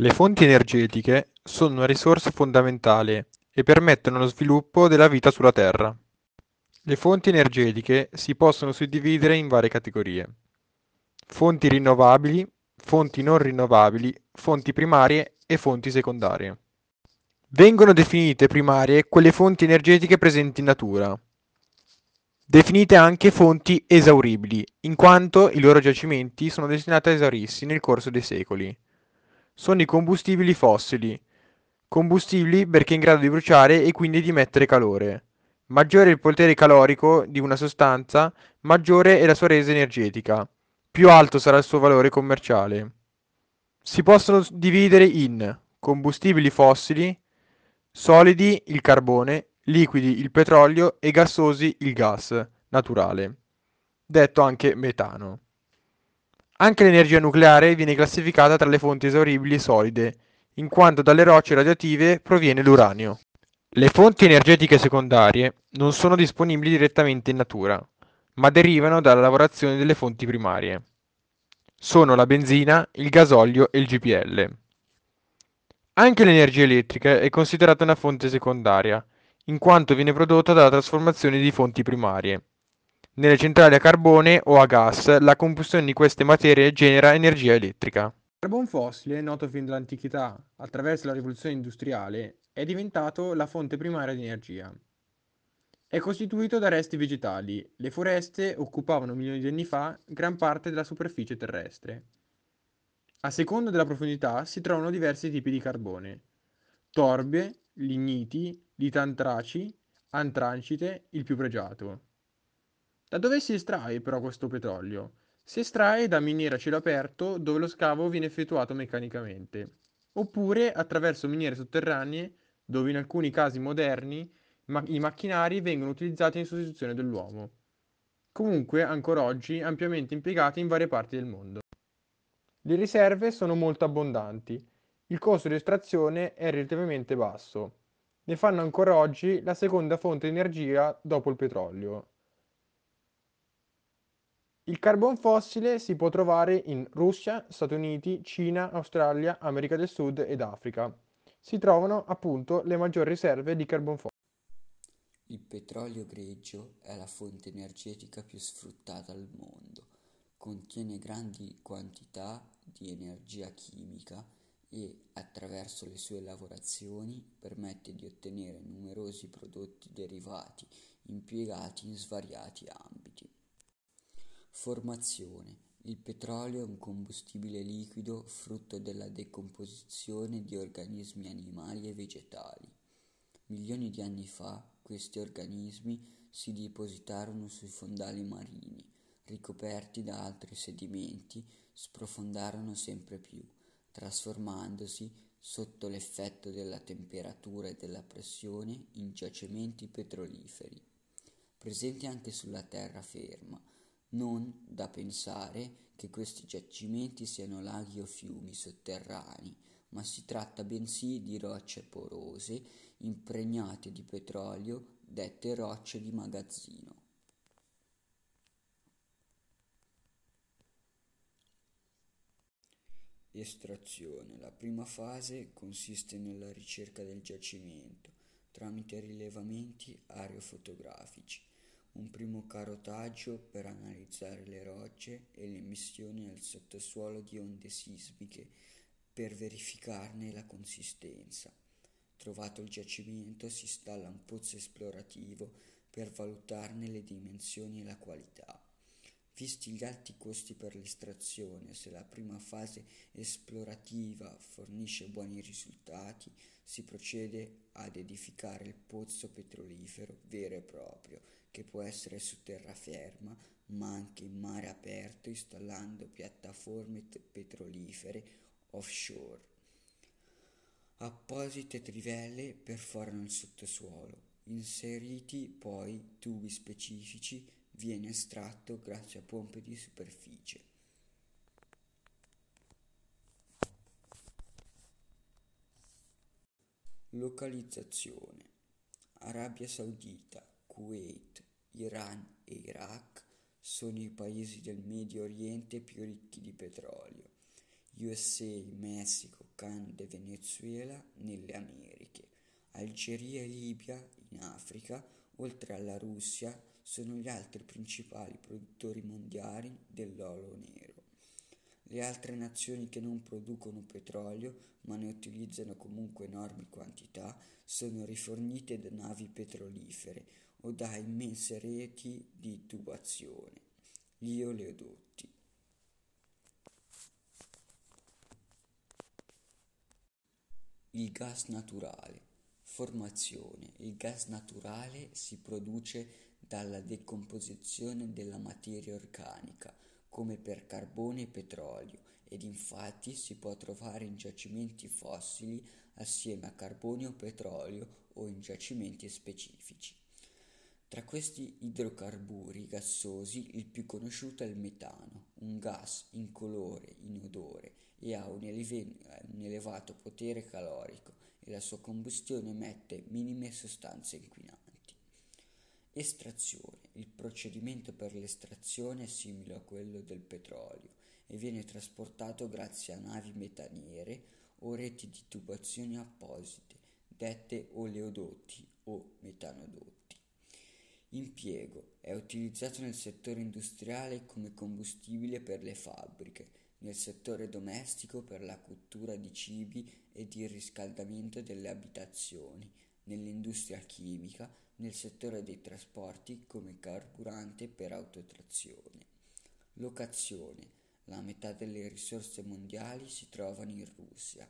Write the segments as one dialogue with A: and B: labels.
A: Le fonti energetiche sono una risorsa fondamentale e permettono lo sviluppo della vita sulla Terra. Le fonti energetiche si possono suddividere in varie categorie: fonti rinnovabili, fonti non rinnovabili, fonti primarie e fonti secondarie. Vengono definite primarie quelle fonti energetiche presenti in natura, definite anche fonti esauribili, in quanto i loro giacimenti sono destinati a esaurirsi nel corso dei secoli sono i combustibili fossili, combustibili perché in grado di bruciare e quindi di emettere calore. Maggiore è il potere calorico di una sostanza, maggiore è la sua resa energetica, più alto sarà il suo valore commerciale. Si possono dividere in combustibili fossili, solidi il carbone, liquidi il petrolio e gassosi il gas naturale, detto anche metano. Anche l'energia nucleare viene classificata tra le fonti esauribili solide, in quanto dalle rocce radioattive proviene l'uranio. Le fonti energetiche secondarie non sono disponibili direttamente in natura, ma derivano dalla lavorazione delle fonti primarie. Sono la benzina, il gasolio e il GPL. Anche l'energia elettrica è considerata una fonte secondaria, in quanto viene prodotta dalla trasformazione di fonti primarie. Nelle centrali a carbone o a gas la combustione di queste materie genera energia elettrica. Il carbon fossile, noto fin dall'antichità attraverso la rivoluzione industriale, è diventato la fonte primaria di energia. È costituito da resti vegetali. Le foreste occupavano milioni di anni fa gran parte della superficie terrestre. A seconda della profondità si trovano diversi tipi di carbone. Torbe, ligniti, litantraci, antracite, il più pregiato. Da dove si estrae però questo petrolio? Si estrae da miniere a cielo aperto dove lo scavo viene effettuato meccanicamente, oppure attraverso miniere sotterranee dove in alcuni casi moderni ma- i macchinari vengono utilizzati in sostituzione dell'uomo. Comunque ancora oggi ampiamente impiegati in varie parti del mondo. Le riserve sono molto abbondanti, il costo di estrazione è relativamente basso. Ne fanno ancora oggi la seconda fonte di energia dopo il petrolio. Il carbon fossile si può trovare in Russia, Stati Uniti, Cina, Australia, America del Sud ed Africa. Si trovano appunto le maggiori riserve di carbon fossile.
B: Il petrolio greggio è la fonte energetica più sfruttata al mondo. Contiene grandi quantità di energia chimica e, attraverso le sue lavorazioni, permette di ottenere numerosi prodotti derivati impiegati in svariati ambiti. Formazione: Il petrolio è un combustibile liquido frutto della decomposizione di organismi animali e vegetali. Milioni di anni fa questi organismi si depositarono sui fondali marini, ricoperti da altri sedimenti, sprofondarono sempre più, trasformandosi, sotto l'effetto della temperatura e della pressione, in giacimenti petroliferi, presenti anche sulla terraferma, non da pensare che questi giacimenti siano laghi o fiumi sotterranei, ma si tratta bensì di rocce porose impregnate di petrolio, dette rocce di magazzino. Estrazione. La prima fase consiste nella ricerca del giacimento tramite rilevamenti aerofotografici un primo carotaggio per analizzare le rocce e le emissioni al sottosuolo di onde sismiche per verificarne la consistenza. Trovato il giacimento si installa un pozzo esplorativo per valutarne le dimensioni e la qualità. Visti gli alti costi per l'estrazione, se la prima fase esplorativa fornisce buoni risultati, si procede ad edificare il pozzo petrolifero vero e proprio che può essere su terraferma ma anche in mare aperto installando piattaforme petrolifere offshore. Apposite trivelle perforano il sottosuolo, inseriti poi tubi specifici, viene estratto grazie a pompe di superficie. Localizzazione Arabia Saudita Kuwait, Iran e Iraq sono i paesi del Medio Oriente più ricchi di petrolio. USA, Messico, Canada e Venezuela nelle Americhe, Algeria e Libia in Africa, oltre alla Russia, sono gli altri principali produttori mondiali dell'olio nero. Le altre nazioni che non producono petrolio ma ne utilizzano comunque enormi quantità sono rifornite da navi petrolifere o da immense reti di tubazione, gli oleodotti. Il gas naturale. Formazione. Il gas naturale si produce dalla decomposizione della materia organica, come per carbone e petrolio, ed infatti si può trovare in giacimenti fossili assieme a carbone o petrolio o in giacimenti specifici. Tra questi idrocarburi gassosi il più conosciuto è il metano, un gas incolore, inodore e ha un, eleve- un elevato potere calorico e la sua combustione emette minime sostanze inquinanti. Estrazione. Il procedimento per l'estrazione è simile a quello del petrolio e viene trasportato grazie a navi metaniere o reti di tubazioni apposite, dette oleodotti o metanodotti. Impiego. È utilizzato nel settore industriale come combustibile per le fabbriche, nel settore domestico per la cottura di cibi ed il riscaldamento delle abitazioni, nell'industria chimica, nel settore dei trasporti come carburante per autotrazione. Locazione. La metà delle risorse mondiali si trovano in Russia.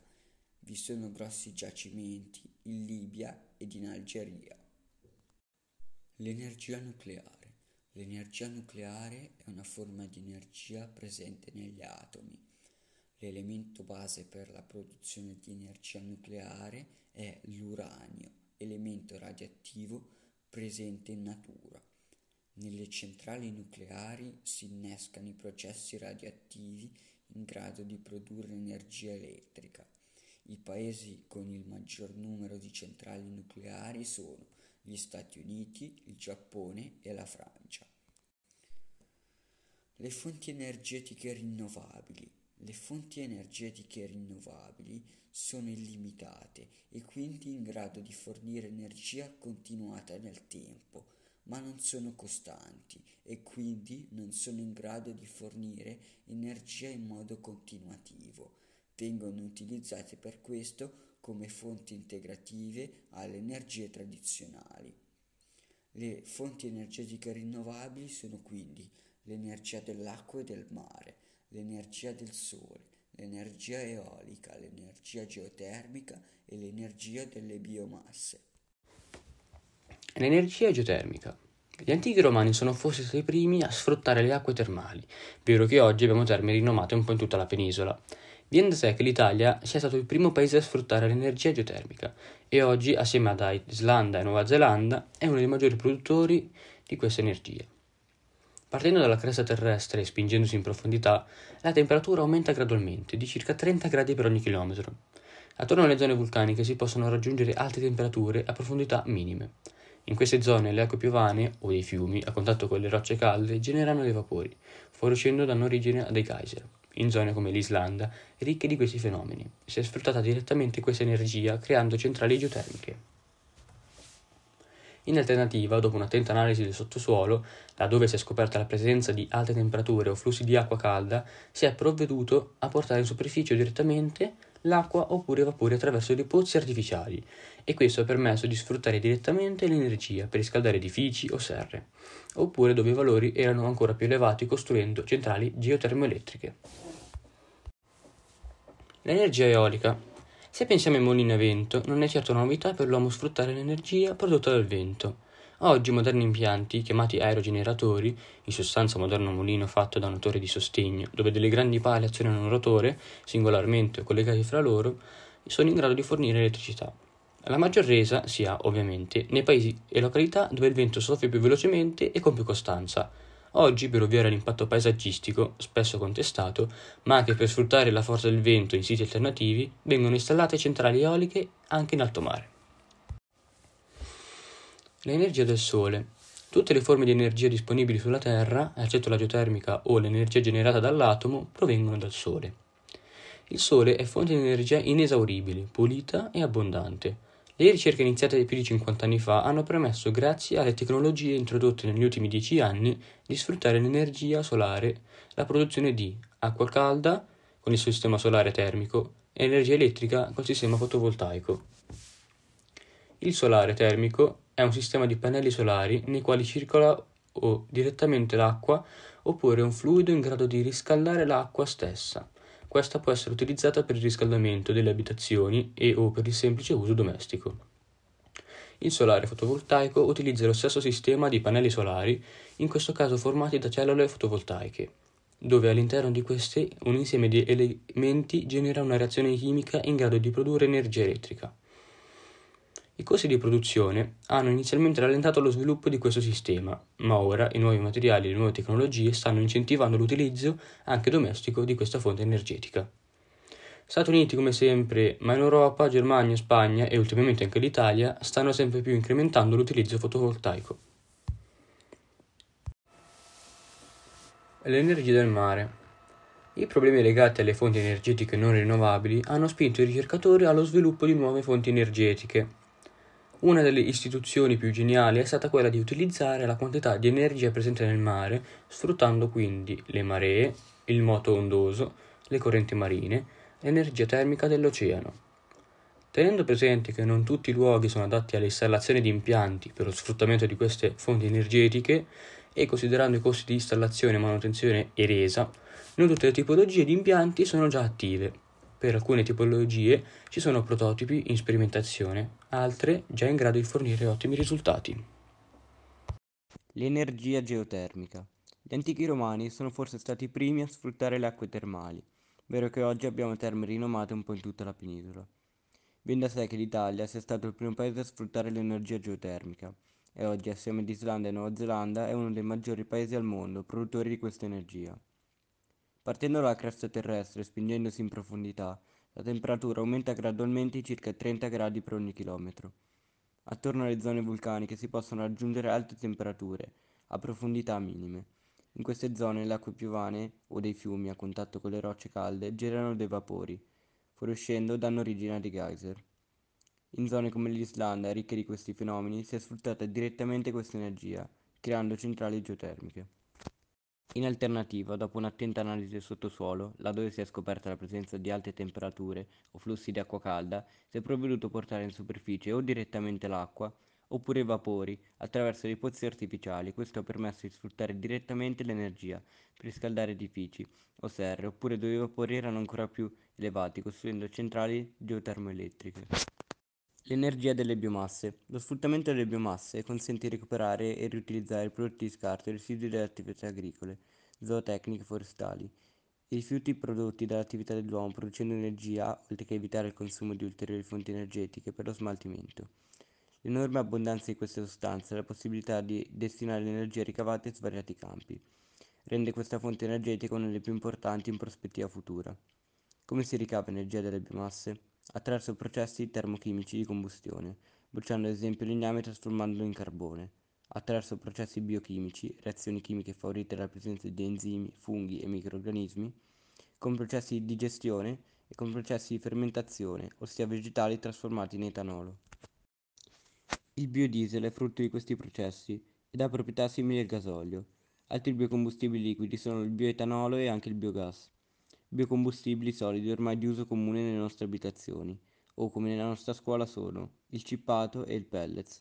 B: Vi sono grossi giacimenti in Libia ed in Algeria. L'energia nucleare. L'energia nucleare è una forma di energia presente negli atomi. L'elemento base per la produzione di energia nucleare è l'uranio, elemento radioattivo presente in natura. Nelle centrali nucleari si innescano i processi radioattivi in grado di produrre energia elettrica. I paesi con il maggior numero di centrali nucleari sono gli Stati Uniti, il Giappone e la Francia. Le fonti energetiche rinnovabili. Le fonti energetiche rinnovabili sono illimitate e quindi in grado di fornire energia continuata nel tempo, ma non sono costanti e quindi non sono in grado di fornire energia in modo continuativo. Vengono utilizzate per questo come fonti integrative alle energie tradizionali. Le fonti energetiche rinnovabili sono quindi l'energia dell'acqua e del mare, l'energia del sole, l'energia eolica, l'energia geotermica e l'energia delle biomasse.
C: L'energia geotermica. Gli antichi romani sono forse stati i primi a sfruttare le acque termali, vero che oggi abbiamo terme rinomate un po' in tutta la penisola. Viene da sé che l'Italia sia stato il primo paese a sfruttare l'energia geotermica e oggi, assieme ad Islanda e Nuova Zelanda, è uno dei maggiori produttori di questa energia. Partendo dalla cresta terrestre e spingendosi in profondità, la temperatura aumenta gradualmente di circa 30 gradi per ogni chilometro. Attorno alle zone vulcaniche si possono raggiungere alte temperature a profondità minime. In queste zone le acque piovane o dei fiumi, a contatto con le rocce calde, generano dei vapori, fuoriuscendo danno origine a dei geyser in zone come l'Islanda, ricche di questi fenomeni. Si è sfruttata direttamente questa energia creando centrali geotermiche. In alternativa, dopo un'attenta analisi del sottosuolo, laddove si è scoperta la presenza di alte temperature o flussi di acqua calda, si è provveduto a portare in superficie direttamente l'acqua oppure vapori attraverso dei pozzi artificiali e questo ha permesso di sfruttare direttamente l'energia per riscaldare edifici o serre, oppure dove i valori erano ancora più elevati costruendo centrali geotermoelettriche. L'energia eolica. Se pensiamo ai mulini a vento, non è certo una novità per l'uomo sfruttare l'energia prodotta dal vento. Oggi moderni impianti, chiamati aerogeneratori, in sostanza un moderno mulino fatto da un motore di sostegno, dove delle grandi pale azionano un rotore, singolarmente o collegati fra loro, sono in grado di fornire elettricità. La maggior resa si ha, ovviamente, nei paesi e località dove il vento soffia più velocemente e con più costanza. Oggi, per ovviare all'impatto paesaggistico, spesso contestato, ma anche per sfruttare la forza del vento in siti alternativi, vengono installate centrali eoliche anche in alto mare. L'energia del sole. Tutte le forme di energia disponibili sulla Terra, eccetto la geotermica o l'energia generata dall'atomo, provengono dal Sole. Il Sole è fonte di energia inesauribile, pulita e abbondante. Le ricerche iniziate più di 50 anni fa hanno permesso, grazie alle tecnologie introdotte negli ultimi 10 anni, di sfruttare l'energia solare, la produzione di acqua calda con il sistema solare termico e energia elettrica col sistema fotovoltaico. Il solare termico è un sistema di pannelli solari nei quali circola o direttamente l'acqua oppure un fluido in grado di riscaldare l'acqua stessa. Questa può essere utilizzata per il riscaldamento delle abitazioni e o per il semplice uso domestico. Il solare fotovoltaico utilizza lo stesso sistema di pannelli solari, in questo caso formati da cellule fotovoltaiche, dove all'interno di queste un insieme di elementi genera una reazione chimica in grado di produrre energia elettrica. I costi di produzione hanno inizialmente rallentato lo sviluppo di questo sistema, ma ora i nuovi materiali e le nuove tecnologie stanno incentivando l'utilizzo anche domestico di questa fonte energetica. Stati Uniti, come sempre, ma in Europa, Germania, Spagna e ultimamente anche l'Italia stanno sempre più incrementando l'utilizzo fotovoltaico. L'energia del mare. I problemi legati alle fonti energetiche non rinnovabili hanno spinto i ricercatori allo sviluppo di nuove fonti energetiche una delle istituzioni più geniali è stata quella di utilizzare la quantità di energia presente nel mare, sfruttando quindi le maree, il moto ondoso, le correnti marine, l'energia termica dell'oceano. Tenendo presente che non tutti i luoghi sono adatti all'installazione di impianti per lo sfruttamento di queste fonti energetiche e considerando i costi di installazione, manutenzione e resa, non tutte le tipologie di impianti sono già attive per alcune tipologie ci sono prototipi in sperimentazione, altre già in grado di fornire ottimi risultati.
D: L'energia geotermica. Gli antichi romani sono forse stati i primi a sfruttare le acque termali, vero che oggi abbiamo terme rinomate un po' in tutta la penisola. Viene da sé che l'Italia sia stato il primo paese a sfruttare l'energia geotermica e oggi, assieme ad Islanda e Nuova Zelanda, è uno dei maggiori paesi al mondo produttori di questa energia. Partendo dalla cresta terrestre e spingendosi in profondità, la temperatura aumenta gradualmente di circa 30 gradi per ogni chilometro. Attorno alle zone vulcaniche si possono raggiungere alte temperature, a profondità minime. In queste zone le acque piovane o dei fiumi a contatto con le rocce calde generano dei vapori, fuoriuscendo danno origine a dei geyser. In zone come l'Islanda, ricche di questi fenomeni, si è sfruttata direttamente questa energia, creando centrali geotermiche. In alternativa, dopo un'attenta analisi del sottosuolo, laddove si è scoperta la presenza di alte temperature o flussi di acqua calda, si è provveduto a portare in superficie o direttamente l'acqua oppure i vapori attraverso dei pozzi artificiali. Questo ha permesso di sfruttare direttamente l'energia per riscaldare edifici o serre, oppure dove i vapori erano ancora più elevati, costruendo centrali geotermoelettriche. L'energia delle biomasse. Lo sfruttamento delle biomasse consente di recuperare e riutilizzare i prodotti di scarto e residui delle attività agricole, zootecniche e forestali. I rifiuti prodotti dall'attività dell'uomo producendo energia, oltre che evitare il consumo di ulteriori fonti energetiche per lo smaltimento. L'enorme abbondanza di queste sostanze e la possibilità di destinare l'energia ricavata in svariati campi rende questa fonte energetica una delle più importanti in prospettiva futura. Come si ricava energia dalle biomasse? Attraverso processi termochimici di combustione, bruciando ad esempio legname e trasformandolo in carbone, attraverso processi biochimici, reazioni chimiche favorite dalla presenza di enzimi, funghi e microrganismi, con processi di digestione e con processi di fermentazione, ossia vegetali trasformati in etanolo. Il biodiesel è frutto di questi processi ed ha proprietà simili al gasolio. Altri biocombustibili liquidi sono il bioetanolo e anche il biogas biocombustibili solidi ormai di uso comune nelle nostre abitazioni, o come nella nostra scuola sono il cippato e il pellets.